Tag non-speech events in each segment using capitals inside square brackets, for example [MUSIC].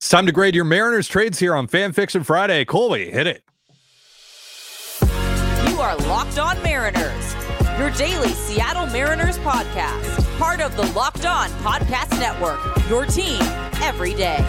It's time to grade your Mariners trades here on Fan Fiction Friday. Colby, hit it. You are Locked On Mariners, your daily Seattle Mariners podcast, part of the Locked On Podcast Network, your team every day.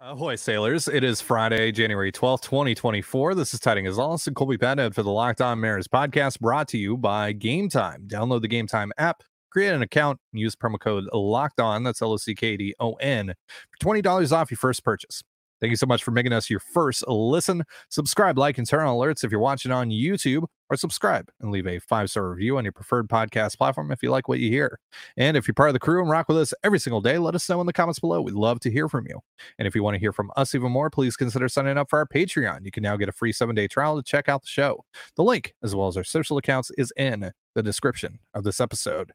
Ahoy, sailors. It is Friday, January 12th, 2024. This is Ty Dane Gonzalez and Colby Patnode for the Locked On Mariners podcast brought to you by Game Time. Download the Game Time app create an account and use promo code locked on that's l-o-c-k-d-o-n for $20 off your first purchase. Thank you so much for making us your first listen. Subscribe like and turn on alerts if you're watching on youtube or subscribe and leave a five star review on your preferred podcast platform if you like what you hear. And if you're part of the crew and rock with us every single day let us know in the comments below. We'd love to hear from you. And if you want to hear from us even more please consider signing up for our patreon. You can now get a free seven day trial to check out the show. The link as well as our social accounts is in the description of this episode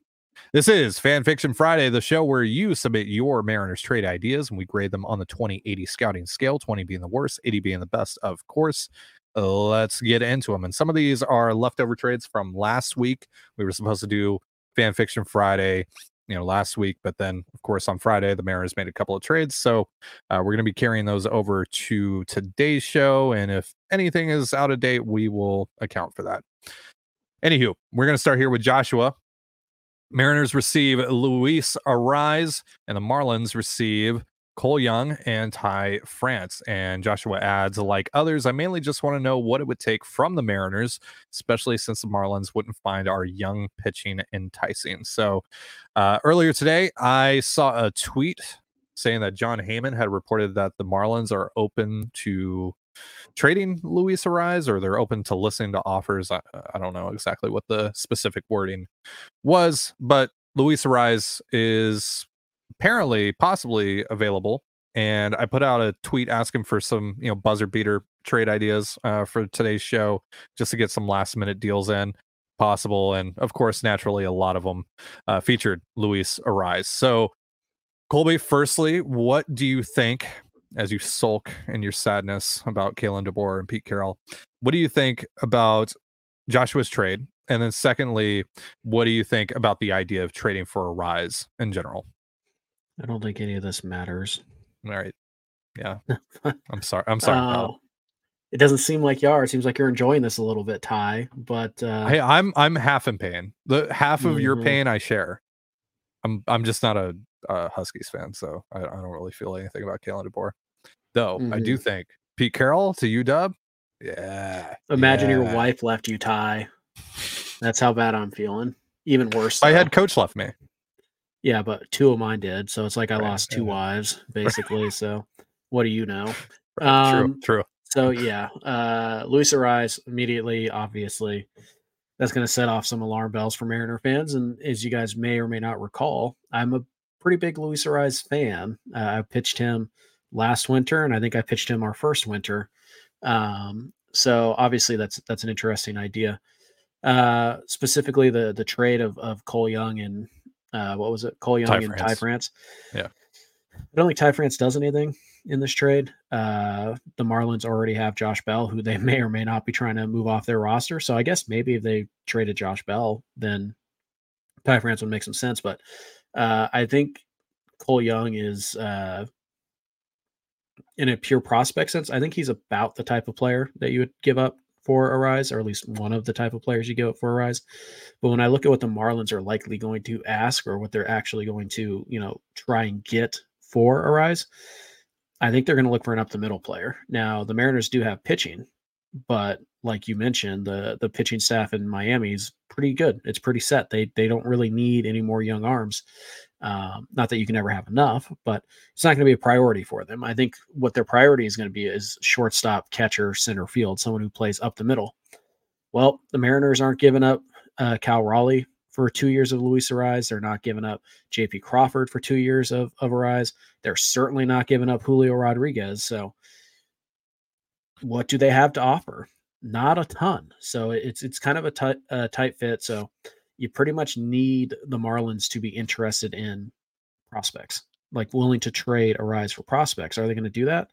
this is Fan Fiction Friday, the show where you submit your Mariners trade ideas and we grade them on the 20 80 scouting scale, 20 being the worst, 80 being the best, of course. let's get into them. And some of these are leftover trades from last week. We were supposed to do Fan Fiction Friday, you know, last week, but then, of course, on Friday, the Mariners made a couple of trades. So uh, we're going to be carrying those over to today's show. And if anything is out of date, we will account for that. Anywho, we're going to start here with Joshua. Mariners receive Luis Arraez, and the Marlins receive Cole Young and Ty France. And Joshua adds, like others, I mainly just want to know what it would take from the Mariners, especially since the Marlins wouldn't find our young pitching enticing. So uh, earlier today, I saw a tweet saying that Jon Heyman had reported that the Marlins are open to trading Luis Arraez or they're open to listening to offers. I, I don't know exactly what the specific wording was, but Luis Arraez is apparently possibly available. And I put out a tweet asking for some, you know, buzzer beater trade ideas uh, for today's show, just to get some last minute deals in possible. And of course, naturally, a lot of them uh, featured Luis Arraez. So, Colby, firstly, what do you think as you sulk in your sadness about Kalen DeBoer and Pete Carroll. What do you think about Joshua's trade? And then secondly, what do you think about the idea of trading for Arraez in general? I don't think any of this matters. All right. Yeah. [LAUGHS] I'm sorry. I'm sorry. Uh, it doesn't seem like you are. It seems like you're enjoying this a little bit, Ty. But uh, hey, I'm I'm half in pain. The half of mm-hmm. your pain I share. I'm I'm just not a, a Huskies fan, so I, I, don't really feel anything about Kalen DeBoer though. Mm-hmm. I do mm-hmm. think Pete Carroll to UW. Yeah. Imagine yeah. your wife left you Ty. That's how bad I'm feeling. Even worse. My head coach left me. Yeah, but two of mine did. So it's like I right. lost two wives, [LAUGHS] basically. so what do you know? Um, true, true. So yeah, uh Luis Arraez immediately, obviously, that's going to set off some alarm bells for Mariner fans. And as you guys may or may not recall, I'm a pretty big Luis Arraez fan. Uh, I pitched him last winter, and I think I pitched him our first winter. Um, so obviously that's that's an interesting idea. Uh, specifically the the trade of of Cole Young and uh, what was it? Cole Young Ty and France. Ty France. Yeah. I don't think Ty France does anything in this trade. Uh, the Marlins already have Josh Bell, who they [LAUGHS] may or may not be trying to move off their roster. So I guess maybe if they traded Josh Bell, then Ty France would make some sense. But uh, I think Cole Young is uh, in a pure prospect sense, I think he's about the type of player that you would give up for Arraez, or at least one of the type of players you give up for Arraez. But when I look at what the Marlins are likely going to ask or what they're actually going to, you know, try and get for Arraez, I think they're going to look for an up the middle player. Now, the Mariners do have pitching, but like you mentioned, the the pitching staff in Miami is pretty good. It's pretty set. They they don't really need any more young arms. Um, not that you can never have enough, but it's not going to be a priority for them. I think what their priority is going to be is shortstop, catcher, center field, someone who plays up the middle. Well, the Mariners aren't giving up uh, Cal Raleigh for two years of Luis Arraez. They're not giving up J.P. Crawford for two years of, of Arraez. They're certainly not giving up Julio Rodriguez. So, what do they have to offer? Not a ton. So it's it's kind of a uh, tight fit. So you pretty much need the Marlins to be interested in prospects, like willing to trade Arraez for prospects. Are they going to do that?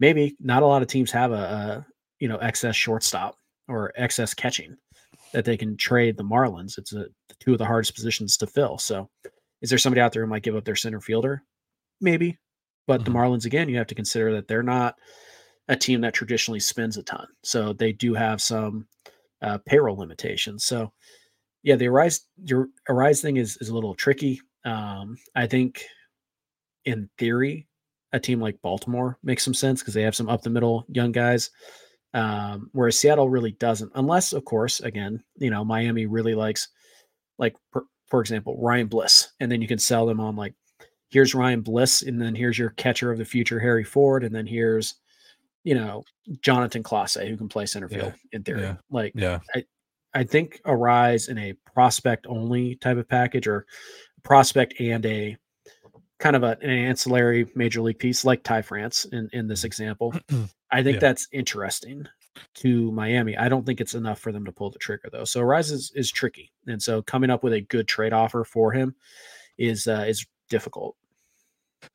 Maybe. Not a lot of teams have a, a you know excess shortstop or excess catching that they can trade the Marlins. It's a two of the hardest positions to fill. So, is there somebody out there who might give up their center fielder? maybe. But Mhm. the Marlins, again, you have to consider that they're not a team that traditionally spends a ton. So they do have some uh, payroll limitations. So yeah, the Arraez your Arraez thing is is a little tricky. Um, I think in theory, a team like Baltimore makes some sense because they have some up the middle young guys. Um, whereas Seattle really doesn't, unless, of course, again, you know, Miami really likes, like, for, for example, Ryan Bliss, and then you can sell them on like, here's Ryan Bliss, and then here's your catcher of the future, Harry Ford, and then here's, you know, Jonathan Clase, who can play center Yeah. field in theory. Yeah. Like, Yeah. I think Arraez in a prospect only type of package or prospect and a kind of a, an ancillary major league piece like Ty France in, in this example. [CLEARS THROAT] I think Yeah. that's interesting to Miami. I don't think it's enough for them to pull the trigger though. So Rise is, is tricky. And so coming up with a good trade offer for him is uh, is difficult.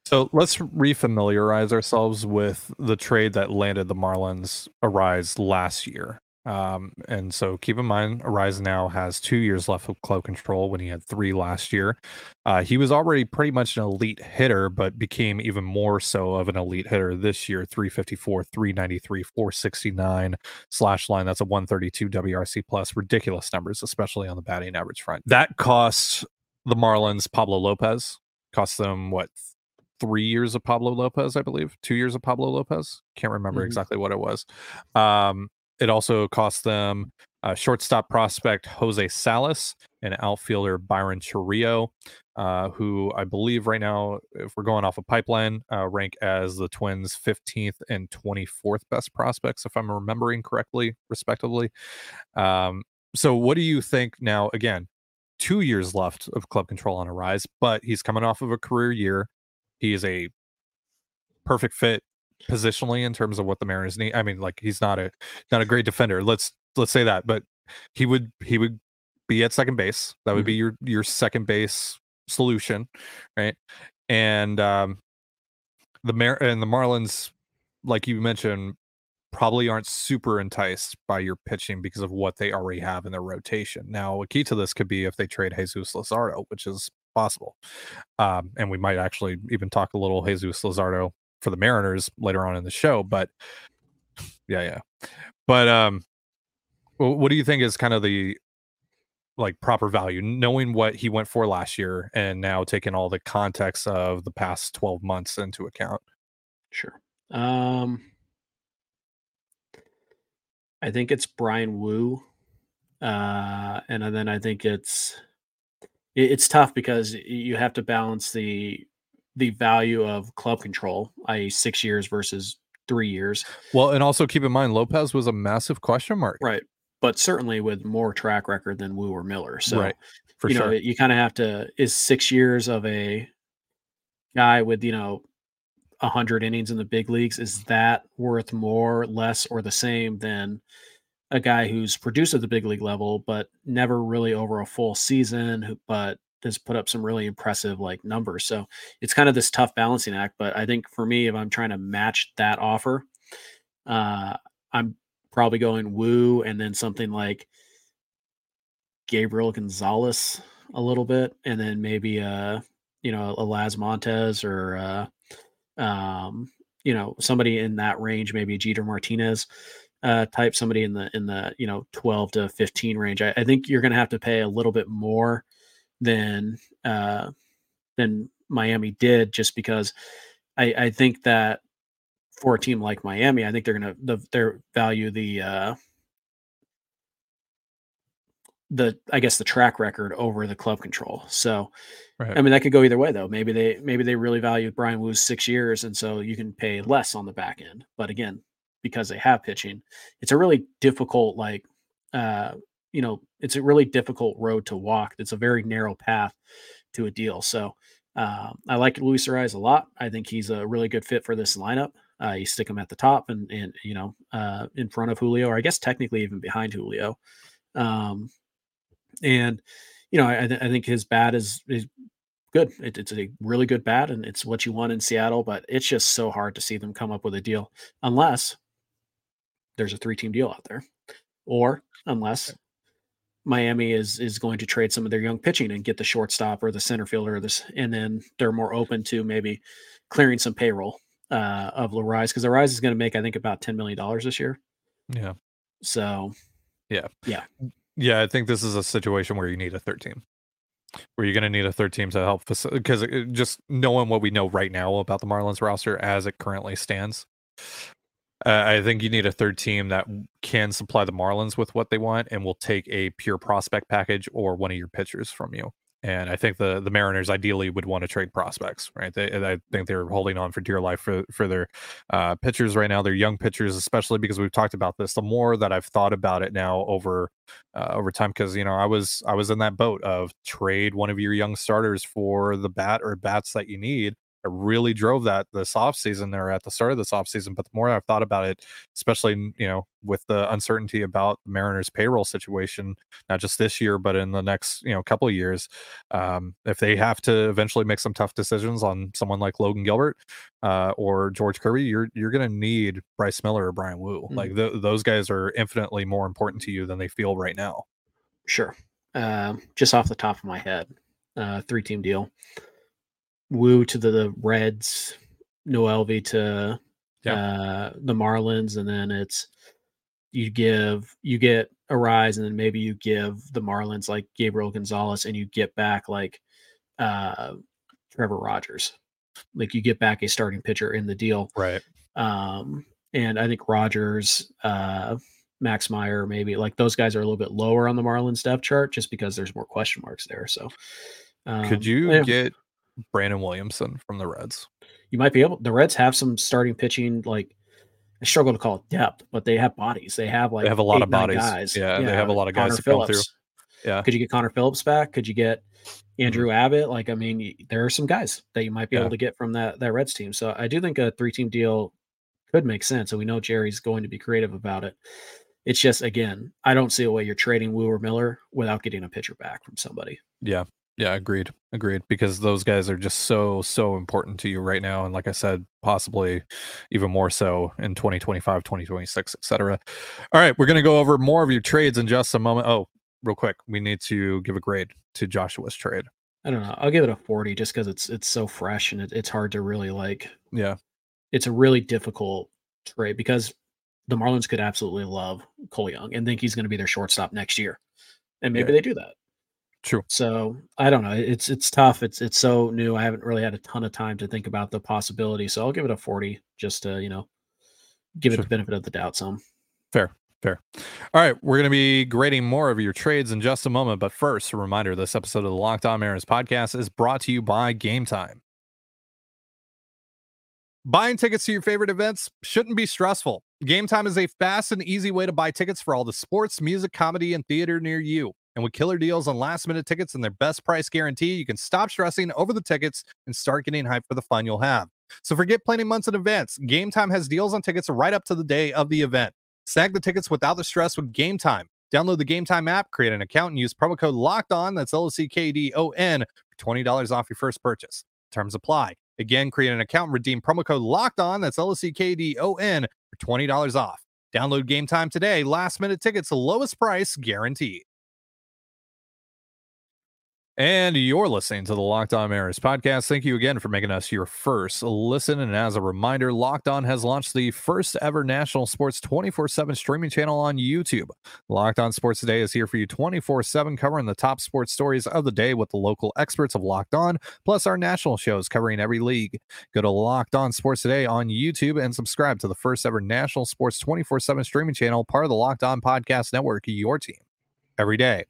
So let's refamiliarize ourselves with the trade that landed the Marlins Arraez last year. Um, and so keep in mind, Arraez now has two years left of club control when he had three last year. Uh, he was already pretty much an elite hitter, but became even more so of an elite hitter this year 354, 393, 469 slash line. That's a 132 WRC plus. Ridiculous numbers, especially on the batting average front. That costs the Marlins Pablo Lopez, cost them what three years of Pablo Lopez, I believe, two years of Pablo Lopez. Can't remember Mhm. exactly what it was. Um, it also cost them uh, shortstop prospect Jose Salas and outfielder Byron Chourio, uh, who I believe right now, if we're going off a pipeline, uh, rank as the Twins' 15th and 24th best prospects, if I'm remembering correctly, respectively. Um, so, what do you think now? Again, two years left of club control on Arraez, but he's coming off of a career year. He is a perfect fit positionally in terms of what the Mariners need. I mean, like he's not a not a great defender. Let's let's say that, but he would he would be at second base. That would be your your second base solution, right? And um the Mar and the Marlins, like you mentioned, probably aren't super enticed by your pitching because of what they already have in their rotation. Now, a key to this could be if they trade Jesus Luzardo, which is possible. Um, and we might actually even talk a little Jesus Luzardo for the Mariners later on in the show. But yeah, yeah. But um, what do you think is kind of the like proper value, knowing what he went for last year and now taking all the context of the past 12 months into account? Sure. Um, I think it's Bryan Woo, uh, and then I think it's it's tough because you have to balance the the value of club control, i.e., six years versus three years, Well, and also keep in mind, Lopez was a massive question mark. right? But certainly with more track record than Woo or Miller. So right. For you sure. know, you kind of have to is six years of a guy with you know a hundred innings in the big leagues is that worth more, less, or the same than a guy who's produced at the big league level but never really over a full season, but has put up some really impressive like numbers. So it's kind of this tough balancing act. But I think for me, if I'm trying to match that offer, uh, I'm probably going Woo and then something like Gabriel Gonzalez a little bit, and then maybe uh, you know, a Las Montez or uh um, you know, somebody in that range, maybe Jeter Martinez uh type, somebody in the in the you know 12 to 15 range. I, I think you're gonna have to pay a little bit more than uh than Miami did just because I, I think that for a team like Miami, I think they're gonna the their value the uh the I guess the track record over the club control. So Right. I mean that could go either way though. Maybe they maybe they really value Bryan Woo's six years and so you can pay less on the back end. But again, because they have pitching, it's a really difficult like uh you know, it's a really difficult road to walk. It's a very narrow path to a deal. So um, I like Luis Arraez a lot. I think he's a really good fit for this lineup. Uh, you stick him at the top and and you know uh, in front of Julio, or I guess technically even behind Julio. Um, and you know I, I think his bat is is good. It, it's a really good bat, and it's what you want in Seattle. But it's just so hard to see them come up with a deal unless there's a three team deal out there, or unless Miami is is going to trade some of their young pitching and get the shortstop or the center fielder or this, and then they're more open to maybe clearing some payroll uh, of Larrise because Larrise is going to make I think about ten million dollars this year. Yeah. So. Yeah. Yeah. Yeah. I think this is a situation where you need a third team. Where you're going to need a third team to help because just knowing what we know right now about the Marlins roster as it currently stands, uh, I think you need a third team that can supply the Marlins with what they want and will take a pure prospect package or one of your pitchers from you. And I think the the Mariners ideally would want to trade prospects, right? They, I think they're holding on for dear life for for their uh, pitchers right now. They're young pitchers, especially because we've talked about this. The more that I've thought about it now over uh, over time, because you know I was I was in that boat of trade one of your young starters for the bat or bats that you need, I really drove that this off season or at the start of this off season. But the more I've thought about it, especially you know with the uncertainty about the Mariners payroll situation, not just this year but in the next you know couple of years, um, if they have to eventually make some tough decisions on someone like Logan Gilbert uh, or George Kirby, you're you're going to need Bryce Miller or Bryan Woo. Mm-hmm. Like th- those guys are infinitely more important to you than they feel right now. Sure. Uh, just off the top of my head, uh, three team deal. Woo to the Reds, Noelvi to yeah. uh, the Marlins, and then it's you give you get Arraez, and then maybe you give the Marlins like Gabriel Gonzalez, and you get back like uh, Trevor Rogers, like you get back a starting pitcher in the deal, right? Um, and I think Rogers, uh, Max Meyer, maybe like those guys are a little bit lower on the Marlins depth chart just because there's more question marks there. So, um, could you yeah. get Brandon Williamson from the Reds. You might be able. The Reds have some starting pitching. Like I struggle to call it depth, but they have bodies. They have like they have a lot eight, of bodies. Guys. Yeah, yeah, they have a lot of guys Connor to Phillips. come through. Yeah. Could you get Connor Phillips back? Could you get. Andrew mm-hmm. Abbott? Like, I mean, there are some guys that you might be yeah. able to get from that that Reds team. So I do think a three team deal could make sense, and we know Jerry's going to be creative about it. It's just again, I don't see a way you're trading Woo or Miller without getting a pitcher back from somebody. Yeah, yeah, agreed. Agreed. Because those guys are just so, so important to you right now. And like I said, possibly even more so in 2025, 2026, etc. All right, we're gonna go over more of your trades in just a moment. Oh, real quick, we need to give a grade to Joshua's trade. I don't know. I'll give it a 40 just because it's it's so fresh and it, it's hard to really like yeah. It's a really difficult trade because the Marlins could absolutely love Cole Young and think he's going to be their shortstop next year. And maybe yeah. they do that. True. So I don't know. It's it's tough. It's it's so new. I haven't really had a ton of time to think about the possibility. So I'll give it a 40 just to, you know, give sure. it the benefit of the doubt some. Fair. Fair. All right, we're going to be grading more of your trades in just a moment, but first, a reminder: this episode of the Locked On Mariners podcast is brought to you by Game Time. Buying tickets to your favorite events shouldn't be stressful. Game Time is a fast and easy way to buy tickets for all the sports, music, comedy, and theater near you. And with killer deals on last minute tickets and their best price guarantee, you can stop stressing over the tickets and start getting hyped for the fun you'll have. So forget planning months in advance. Game Time has deals on tickets right up to the day of the event. Snag the tickets without the stress with Game Time. Download the Game Time app, create an account, and use promo code Locked On. That's L O C K D O N for twenty dollars off your first purchase. Terms apply. Again, create an account, redeem promo code Locked On. That's L O C K D O N for twenty dollars off. Download Game Time today. Last minute tickets, lowest price guaranteed. And you're listening to the Locked On Mariners podcast. Thank you again for making us your first listen. And as a reminder, Locked On has launched the first ever national sports 24 7 streaming channel on YouTube. Locked On Sports Today is here for you 24 7, covering the top sports stories of the day with the local experts of Locked On, plus our national shows covering every league. Go to Locked On Sports Today on YouTube and subscribe to the first ever national sports 24 7 streaming channel, part of the Locked On Podcast Network, your team every day.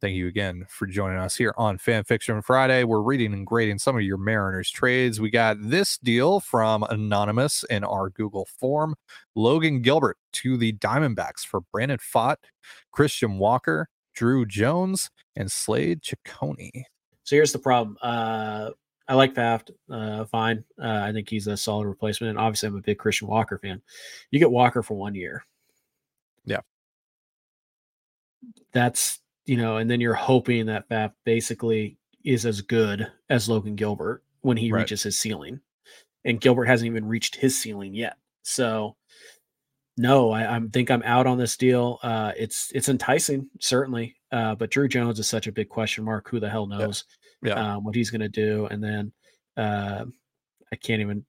Thank you again for joining us here on Fan Fiction Friday. We're reading and grading some of your Mariners trades. We got this deal from Anonymous in our Google form Logan Gilbert to the Diamondbacks for Brandon Pfaadt, Christian Walker, Drew Jones, and Slade Cecconi. So here's the problem. Uh, I like Pfaadt, uh, fine. Uh, I think he's a solid replacement. And obviously, I'm a big Christian Walker fan. You get Walker for one year. Yeah. That's you know, and then you're hoping that Pfaadt basically is as good as Logan Gilbert when he right. reaches his ceiling. And Gilbert hasn't even reached his ceiling yet. So No, I, I think I'm out on this deal. Uh, it's it's enticing, certainly, uh, but Drew Jones is such a big question mark. Who the hell knows Yeah. Um, what he's going to do? And then uh, I can't even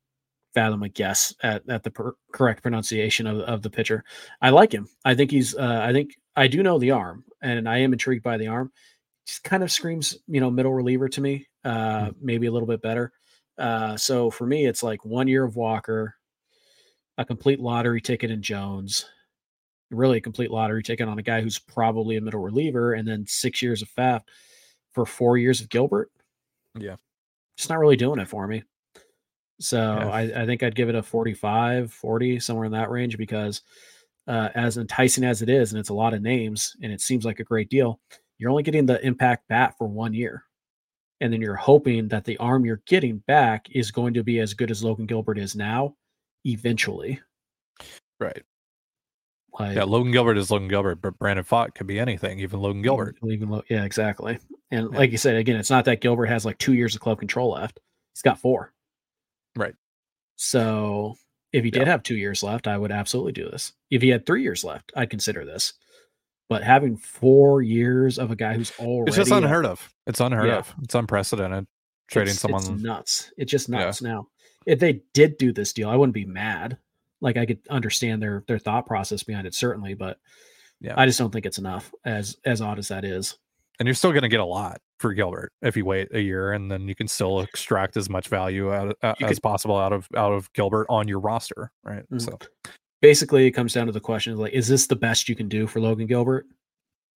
fathom a guess at, at the per- correct pronunciation of, of the pitcher. I like him. I think he's. Uh, I think I do know the arm, and I am intrigued by the arm. Just kind of screams, you know, middle reliever to me. Uh, Maybe a little bit better. Uh, so for me, it's like one year of Walker, a complete lottery ticket in Jones, really a complete lottery ticket on a guy who's probably a middle reliever, and then six years of Pfaadt for four years of Gilbert. Yeah. Just not really doing it for me. So Yeah. I, I think I'd give it a 45, 40, somewhere in that range because uh, as enticing as it is, and it's a lot of names and it seems like a great deal, you're only getting the impact bat for one year. And then you're hoping that the arm you're getting back is going to be as good as Logan Gilbert is now eventually. Right. Like, Yeah. Logan Gilbert is Logan Gilbert, but Brandon Pfaadt could be anything, even Logan Gilbert. Even, Lo- yeah, exactly. And Yeah. like you said, again, it's not that Gilbert has like two years of club control left. He's got four. Right. So if he did Yeah. have two years left, I would absolutely do this. If he had three years left, I'd consider this. But having four years of a guy who's already It's just unheard of. It's unheard Yeah. of. It's unprecedented. Trading it's, someone. it's nuts. It's just Yeah. nuts now. If they did do this deal, I wouldn't be mad. Like I could understand their their thought process behind it, certainly, but Yeah. I just don't think it's enough. As as odd as that is, and you're still going to get a lot for Gilbert if you wait a year, and then you can still extract as much value out, uh, as could- possible out of out of Gilbert on your roster, right? Mhm. So basically, it comes down to the question: like, is this the best you can do for Logan Gilbert?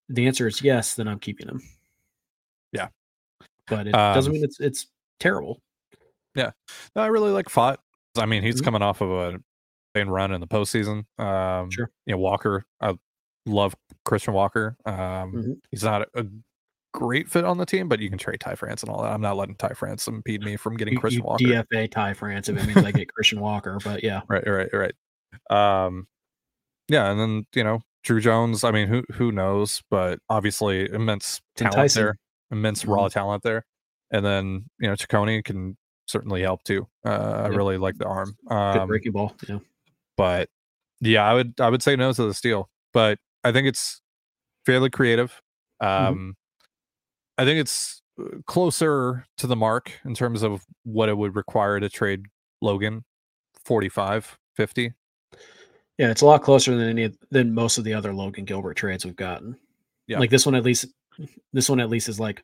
The answer is yes. Then I'm keeping him. Yeah. but it doesn't Um, mean it's it's terrible. Yeah, no, I really like Pfaadt. I mean, he's Mhm. coming off of a insane run in the postseason. Um, Sure. You know, Walker. I love Christian Walker. Um, Mhm. He's not a great fit on the team, but you can trade Ty France and all that. I'm not letting Ty France impede me from getting You, Christian you Walker. DFA Ty France if it means I get Christian Walker, but yeah, [LAUGHS] Right, right, right. Um, yeah, and then you know Drew Jones. I mean, who who knows? But obviously, immense talent enticing. there, immense raw talent there, and then you know Cecconi can certainly help too. Uh, I really like the arm. good Um, breaking ball. Yeah, but yeah, I would I would say no to the steal, but I think it's fairly creative. Mm-hmm. I think it's uh, closer to the mark in terms of what it would require to trade Logan 45 50 yeah, it's a lot closer than any than most of the other Logan Gilbert trades we've gotten. Yeah. like this one at least. This one at least is like,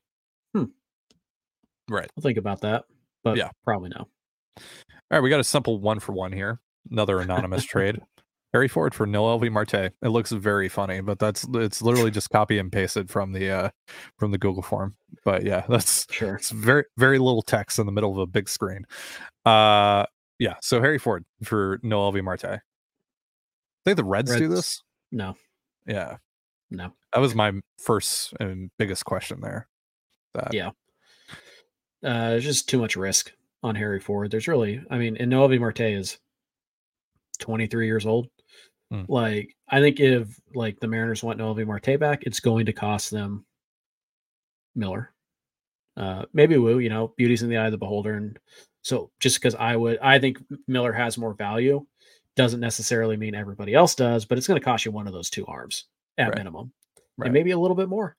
right I'll think about that, but Yeah. probably no. all right we got a simple one for one here another anonymous [LAUGHS] trade harry ford for no lv marte it looks very funny but that's it's literally just copy and pasted from the uh from the google form but yeah [LAUGHS] that's Sure. it's very very little text in the middle of a big screen uh yeah so harry ford for Noelvi Marte i think the reds, do this No, yeah no. that was my first and biggest question there that Yeah. Uh, there's just too much risk on Harry Ford. There's really, I mean, and Noelvi Marte is 23 years old. Hmm. Like, I think if like the Mariners want Noelvi Marte back, it's going to cost them Miller. Uh, maybe Woo, you know, beauty's in the eye of the beholder. And so just because I would, I think Miller has more value doesn't necessarily mean everybody else does, but it's going to cost you one of those two arms at Right. minimum Right. and maybe a little bit more.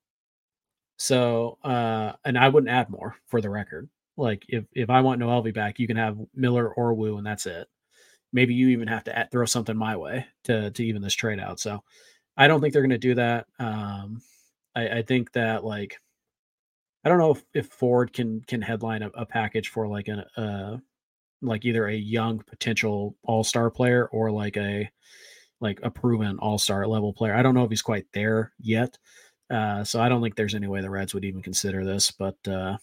So, uh, and I wouldn't add more for the record. Like if if I want Noelvi back, you can have Miller or Woo, and that's it. Maybe you even have to add, throw something my way to to even this trade out. So, I don't think they're going to do that. Um, I, I think that like, I don't know if, if Ford can can headline a, a package for like an uh like either a young potential all star player or like a like a proven all star level player. I don't know if he's quite there yet. Uh, so I don't think there's any way the Reds would even consider this, but uh,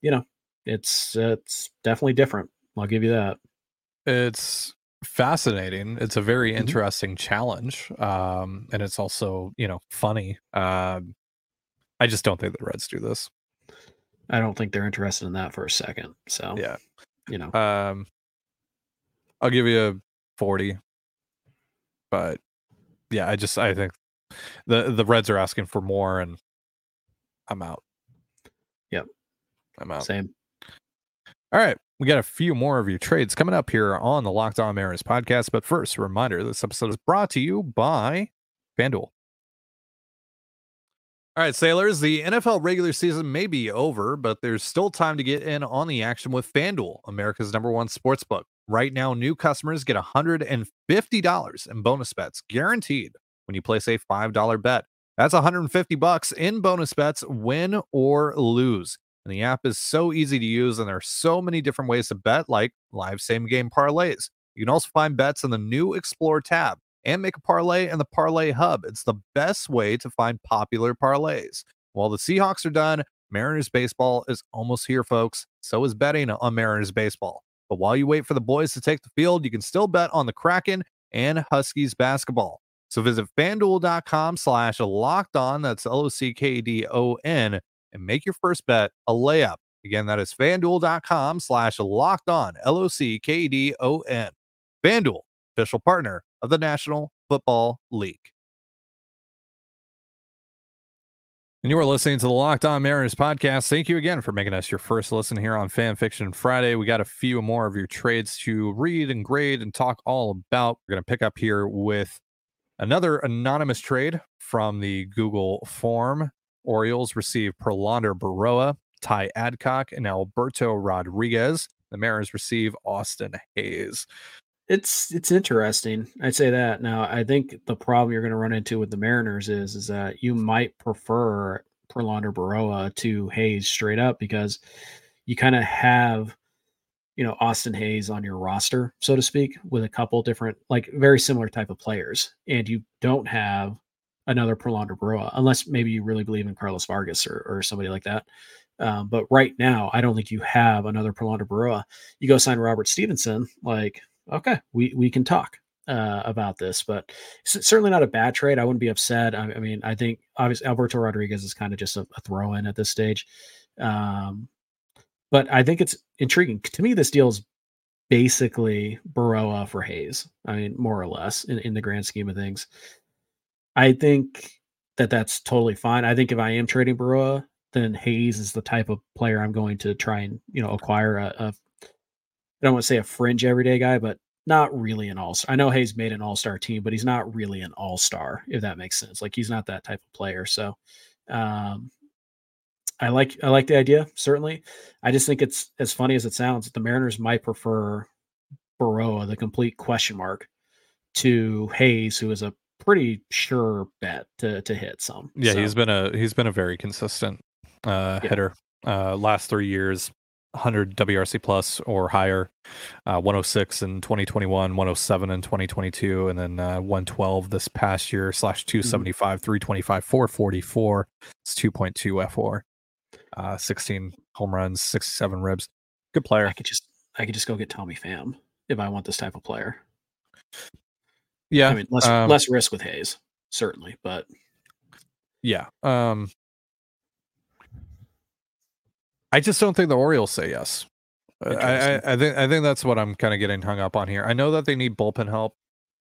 you know, it's it's definitely different. I'll give you that. it's fascinating it's a very Mhm. interesting challenge um and it's also you know funny um i just don't think the reds do this I don't think they're interested in that for a second. So yeah you know, um i'll give you a 40 but yeah i just i think the the reds are asking for more and i'm out Yep. i'm out same. all right We got a few more of your trades coming up here on the Locked On Mariners podcast. But first, a reminder this episode is brought to you by FanDuel. All right, sailors, the NFL regular season may be over, but there's still time to get in on the action with FanDuel, America's number one sports book. Right now, new customers get $150 in bonus bets guaranteed when you place a $5 bet. That's 150 bucks in bonus bets, win or lose. And the app is so easy to use, and there are so many different ways to bet, like live same game parlays. You can also find bets in the new Explore tab and make a parlay in the Parlay Hub. It's the best way to find popular parlays. While the Seahawks are done, Mariners baseball is almost here, folks. So is betting on Mariners baseball. But while you wait for the boys to take the field, you can still bet on the Kraken and Huskies basketball. So visit fanduel.com slash locked on. That's L O C K D O N and make your first bet a layup. Again, that is fanduel.com slash locked on. L O C K D O N. Fanduel, official partner of the National Football League. And you are listening to the Locked On Mariners podcast. Thank you again for making us your first listen here on Fan Fiction Friday. We got a few more of your trades to read and grade and talk all about. We're going to pick up here with another anonymous trade from the Google form. Orioles receive Prelander Berroa, Ty Adcock, and Alberto Rodriguez. The Mariners receive Austin Hays. It's it's interesting. I'd say that. Now, I think the problem you're going to run into with the Mariners is is that you might prefer Prelander Berroa to Hays straight up because you kind of have you know Austin Hays on your roster, so to speak, with a couple different like very similar type of players, and you don't have another Prelander Berroa unless maybe you really believe in Carlos Vargas or, or somebody like that. Um, but right now, I don't think you have another Prelander Berroa. You go sign Robert Stephenson, like okay, we we can talk uh, about this, but certainly not a bad trade. I wouldn't be upset. I, I mean, I think obviously Alberto Rodriguez is kind of just a, a throw in at this stage. Um, but I think it's intriguing to me. This deal is basically Berroa for Hays. I mean, more or less in, in the grand scheme of things. I think that that's totally fine. I think if I am trading Berroa, then Hays is the type of player I'm going to try and you know acquire a, a I don't want to say a fringe everyday guy, but not really an all star. I know Hays made an all star team, but he's not really an all star, if that makes sense. Like he's not that type of player. So um, I like I like the idea, certainly. I just think it's as funny as it sounds, that the Mariners might prefer Berroa, the complete question mark, to Hays, who is a pretty sure bet to to hit some. Yeah, so. he's been a he's been a very consistent uh yeah. hitter. Uh last three years, 100 WRC plus or higher, uh, 106 in 2021, 107 in 2022, and then uh, 112 this past year slash 275, mm-hmm. 325, 444. It's 2.2 FOR, uh, 16 home runs, 67 ribs. Good player. I could just I could just go get Tommy Pham if I want this type of player. Yeah, I mean less um, less risk with Hays certainly, but yeah. Um, I just don't think the Orioles say yes. Uh, I, I, I, think I think that's what I'm kind of getting hung up on here. I know that they need bullpen help.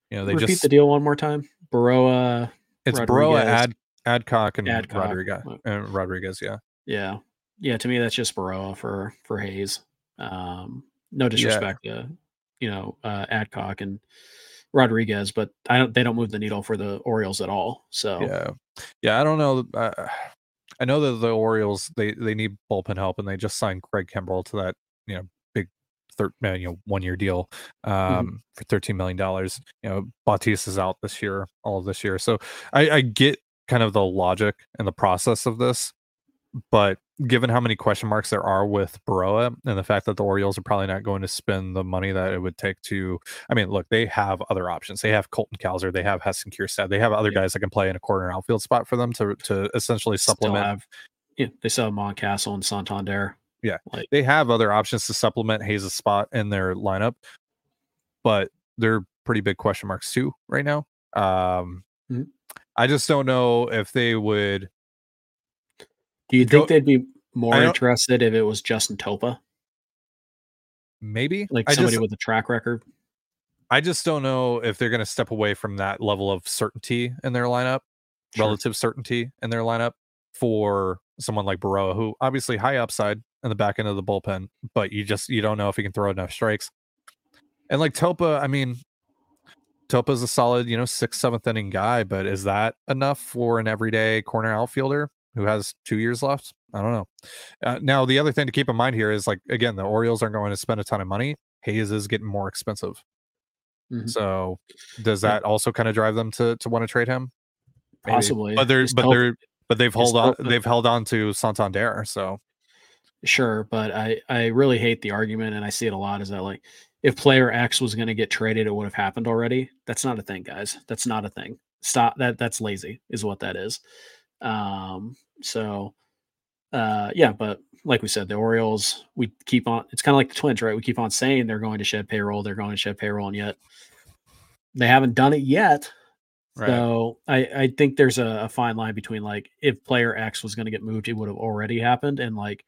You know, they repeat just the deal one more time. Berroa. It's. Berroa, Ad, Adcock, and Adcock. Rodriguez. And Rodriguez, yeah. Yeah, yeah. To me, that's just Berroa for for Hayes. Um, no disrespect yeah. to you know uh, Adcock and Rodriguez, but I don't. They don't move the needle for the Orioles at all. So yeah, yeah. I don't know. Uh, I know that the Orioles they they need bullpen help, and they just signed Craig Kimbrel to that you know big third uh, you know one year deal mm-hmm. um, mm-hmm. for thirteen million dollars. You know, Bautista is out this year, all of this year, so I, I get kind of the logic and the process of this, but given how many question marks there are with Berroa and the fact that the Orioles are probably not going to spend the money that it would take to, I mean, look, they have other options. They have Colton Cowser, they have Heston Kjerstad, they have other yeah. guys that can play in a corner outfield spot for them to to essentially supplement. Have, yeah, they still have and Santander. Yeah, like, they have other options to supplement Hays' spot in their lineup, but they're pretty big question marks too right now. Um, mm-hmm. I just don't know if they would do you think they'd be more interested if it was Justin Topa? Maybe like somebody just, with a track record. I just don't know if they're going to step away from that level of certainty in their lineup, sure. relative certainty in their lineup for someone like Berroa, who obviously high upside, in the back end of the bullpen, but you just you don't know if he can throw enough strikes. And like Topa, I mean, Topa's a solid, you know, sixth, seventh inning guy, but is that enough for an everyday corner outfielder who has two years left? I don't know. Uh, now, the other thing to keep in mind here is like, again, the Orioles aren't going to spend a ton of money. Hays is getting more expensive. Mhm. So does Yeah. that also kind of drive them to to want to trade him? Maybe. Possibly, But they're but they're but they've held on they've held on to Santander. So Sure, but I I really hate the argument, and I see it a lot. Is that like if player X was going to get traded, it would have happened already? That's not a thing, guys. That's not a thing. Stop that. That's lazy, is what that is. Um. So, uh, yeah, but like we said, the Orioles, we keep on. It's kind of like the Twins, right? We keep on saying they're going to shed payroll, they're going to shed payroll, and yet they haven't done it yet. right. So I, I think there's a, a fine line between like if player X was going to get moved, it would have already happened, and like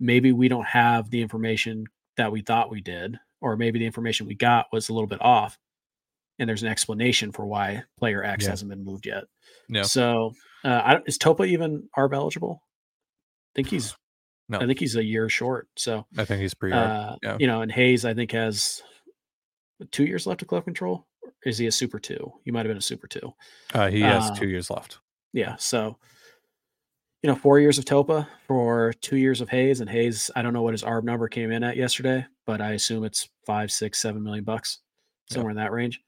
maybe we don't have the information that we thought we did, or maybe the information we got was a little bit off, and there's an explanation for why player X Yeah. hasn't been moved yet. Yeah. So uh, I, don't- is Topa even ARB eligible? I think he's. No. I think he's a year short. So I think he's pretty uh, yeah. you know, and Hays I think has two years left of club control. Or is he a super two? He might have been a super two. uh, he has uh, two years left. Yeah. So, you know, four years of Topa for two years of Hays, and Hays, I don't know what his ARB number came in at yesterday, but I assume it's five, six, seven million bucks, Yeah. somewhere in that range.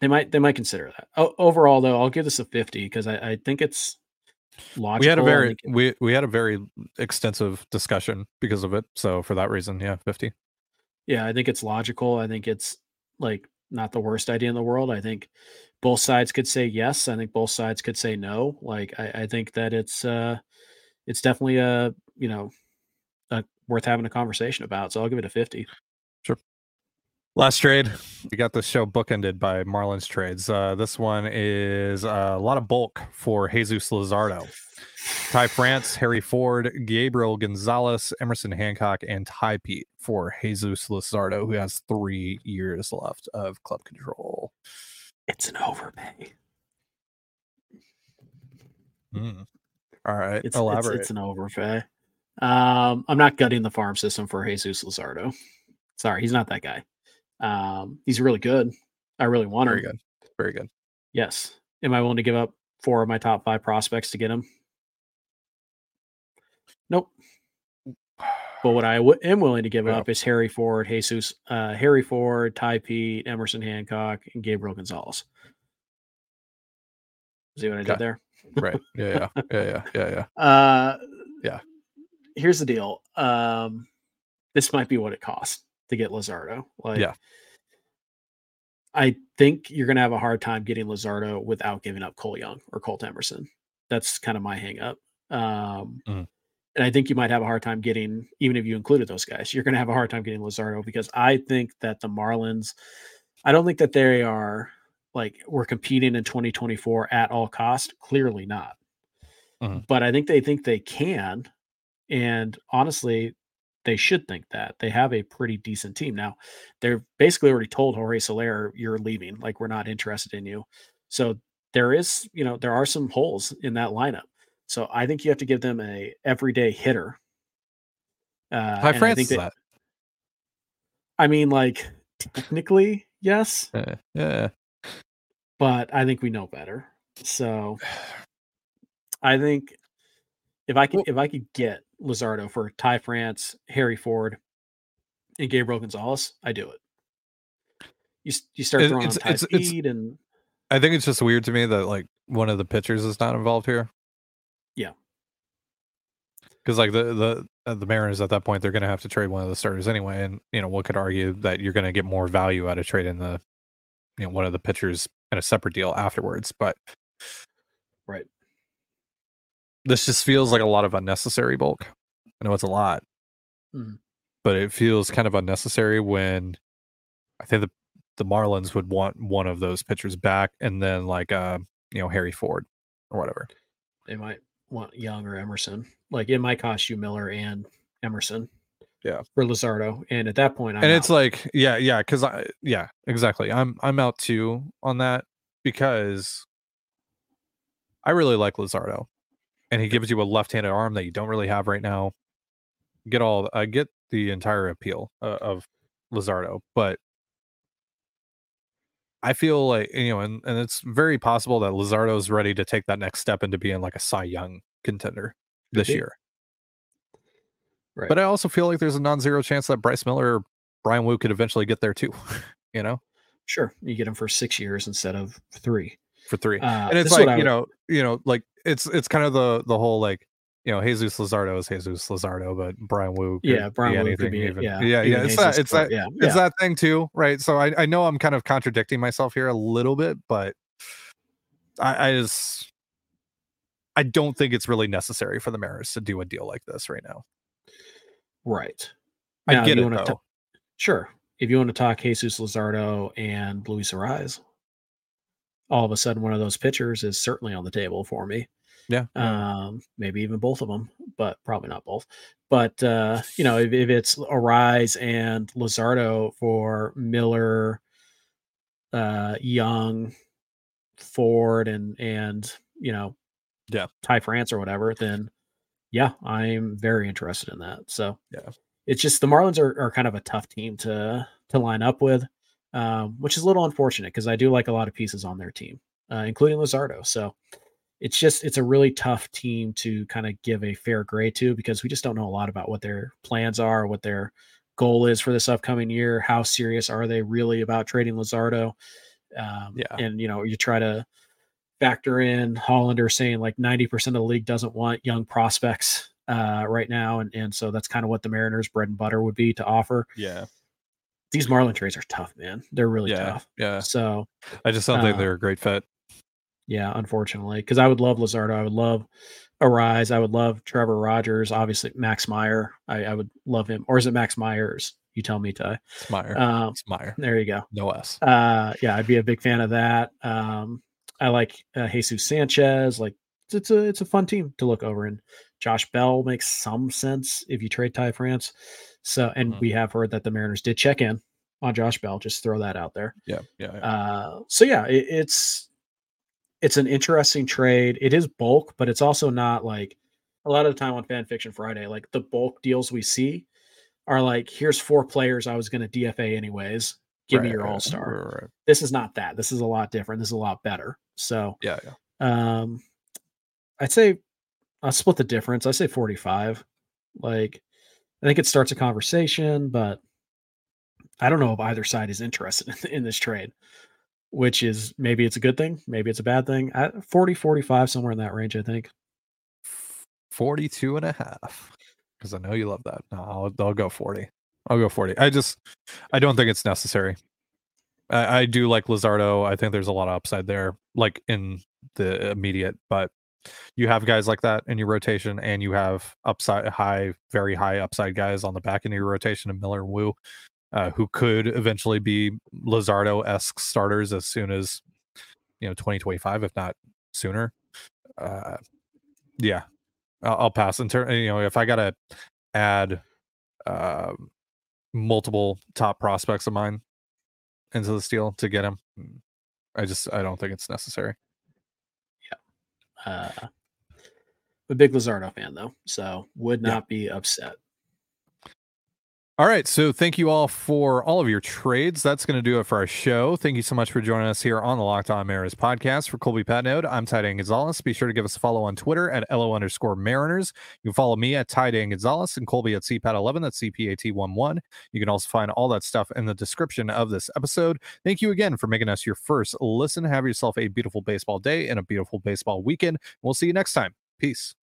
They might they might consider that. O- overall, though, I'll give this a fifty because I, I think it's logical. we had a very it- we we had a very extensive discussion because of it. So for that reason, yeah, fifty. yeah, I think it's logical. I think it's like not the worst idea in the world. I think both sides could say yes. I think both sides could say no. Like I, I think that it's uh it's definitely a you know a, worth having a conversation about. So I'll give it a fifty. Last trade, we got this show bookended by Marlins trades. Uh, this one is uh, a lot of bulk for Jesus Luzardo, Ty France, Harry Ford, Gabriel Gonzalez, Emerson Hancock, and Tai Peete for Jesus Luzardo, who has three years left of club control. It's an overpay. Mm. All right, It's, it's elaborate. it's an overpay. Um, I'm not gutting the farm system for Jesus Luzardo. Sorry, he's not that guy. Um, he's really good. I really want Very him. good. Very good. Yes. Am I willing to give up four of my top five prospects to get him? Nope. But what I w- am willing to give Yeah. up is Harry Ford, Jesus, uh, Harry Ford, Tai Peete, Emerson Hancock, and Gabriel Gonzalez. See what I Okay. did there? Right. Yeah. Yeah. [LAUGHS] Yeah. Yeah. Yeah. Yeah. Uh, Yeah. Here's the deal. Um, this might be what it costs to get Luzardo. Like, Yeah. I think you're going to have a hard time getting Luzardo without giving up Cole Young or Colt Emerson. That's kind of my hang up. Um, Mhm. And I think you might have a hard time getting, even if you included those guys, you're going to have a hard time getting Luzardo because I think that the Marlins, I don't think that they are like we're competing in 2024 at all cost. Clearly not. Mhm. But I think they think they can. And honestly, they should think that they have a pretty decent team now. They're basically already told Jorge Soler, "You're leaving. Like we're not interested in you." So there is, you know, there are some holes in that lineup. So I think you have to give them a everyday hitter. Uh, Ty and I that. I mean, like technically, yes, Yeah. Yeah. but I think we know better. So [SIGHS] I think if I could Well- if I could get Luzardo for Ty France, Harry Ford, and Gabriel Gonzalez, I do it. You you start throwing it's- on Ty it's- it's- Speed and I think it's just weird to me that like one of the pitchers is not involved here. Yeah. Because like the the uh, the Mariners at that point they're going to have to trade one of the starters anyway, and you know one could argue that you're going to get more value out of trading the you know one of the pitchers in a separate deal afterwards. But. This just feels like a lot of unnecessary bulk. I know it's a lot, Mhm. but it feels kind of unnecessary when I think the the Marlins would want one of those pitchers back, and then like uh you know Harry Ford or whatever. They might want Young or Emerson. Like it might cost you Miller and Emerson. Yeah. For Luzardo. And at that point, I'm and it's out. like yeah yeah because i yeah exactly i'm i'm out too on that because i really like luzardo and he gives you a left-handed arm that you don't really have right now get all I get the entire appeal uh, of Luzardo, but I feel like you know, and, and it's very possible that Luzardo is ready to take that next step into being like a Cy Young contender this year. Right. But I also feel like there's a non-zero chance that Bryce Miller or Bryan Woo could eventually get there too. [LAUGHS] you know, Sure, you get him for six years instead of three. For three. Uh, and it's this is what like you would- know, you know, like it's it's kind of the the whole like you know, Jesus Luzardo is Jesus Luzardo, but Bryan Woo, could Yeah, Bryan be Woo could be- even. yeah, yeah, yeah. It's that, it's that, yeah, it's yeah. that thing too, right? So I I know I'm kind of contradicting myself here a little bit, but I, I just I don't think it's really necessary for the Mariners to do a deal like this right now. Right. I Now, get it though. ta- Sure. If you want to talk Jesus Luzardo and Luis Arraez, all of a sudden one of those pitchers is certainly on the table for me. yeah. Um, maybe even both of them, but probably not both. But uh, you know, if, if it's Arraez and Luzardo for Miller, uh, Young, Ford, and and you know, Yeah. Ty France or whatever, then yeah, I'm very interested in that. So Yeah. it's just the Marlins are, are kind of a tough team to to line up with, um, which is a little unfortunate because I do like a lot of pieces on their team, uh, including Luzardo. So it's just it's a really tough team to kind of give a fair grade to because we just don't know a lot about what their plans are, what their goal is for this upcoming year. How serious are they really about trading Luzardo? Um, Yeah. and you know you try to factor in Hollander saying like 90% of the league doesn't want young prospects uh, right now. And, and so that's kind of what the Mariners bread and butter would be to offer. Yeah. These Marlin trades are tough, man. They're really yeah. tough. Yeah. So I just don't think uh, they're a great fit. yeah, unfortunately, because I would love Luzardo. I would love Arraez. I would love Trevor Rogers. Obviously, Max Meyer. I, I would love him. Or is it Max Myers? You tell me, Ty. It's Meyer. Um, it's Meyer. there you go. No S. Uh, yeah, I'd be a big fan of that. Um, I like uh, Jesus Sanchez. Like it's, it's a it's a fun team to look over, and Josh Bell makes some sense if you trade Ty France. So, and Mhm. we have heard that the Mariners did check in on Josh Bell. Just throw that out there. Yeah. Yeah. yeah. Uh, so yeah, it, it's it's an interesting trade. It is bulk, but it's also not like a lot of the time on Fan Fiction Friday. Like the bulk deals we see are like, here's four players I was going to DFA anyways. Give me your right, all star right, right. this is not that. This is a lot different. This is a lot better. So Yeah. Yeah. um I'd say I'll split the difference. I say 45. Like I think it starts a conversation, but I don't know if either side is interested in, [LAUGHS] in this trade, which is maybe it's a good thing, maybe it's a bad thing. At 40, 45, somewhere in that range, I think. 42 and a half because i know you love that no I'll, I'll go 40 i'll go 40 i just i don't think it's necessary I, I do like luzardo i think there's a lot of upside there like in the immediate but you have guys like that in your rotation and you have upside high very high upside guys on the back end of your rotation of miller and woo uh, who could eventually be luzardo-esque starters as soon as you know 2025 if not sooner uh yeah I'll, I'll pass in turn. You know, if I gotta add uh, multiple top prospects of mine into the deal to get him, I just I don't think it's necessary. Uh I'm a big Luzardo fan though, so would Yeah. not be upset. All right, so thank you all for all of your trades. That's going to do it for our show. Thank you so much for joining us here on the Locked On Mariners podcast. For Colby Patnode, I'm Ty Dane Gonzalez. Be sure to give us a follow on Twitter at LO underscore Mariners. You can follow me at Ty Dane Gonzalez and Colby at CPAT11. That's CPAT11. You can also find all that stuff in the description of this episode. Thank you again for making us your first listen. Have yourself a beautiful baseball day and a beautiful baseball weekend. We'll see you next time. Peace.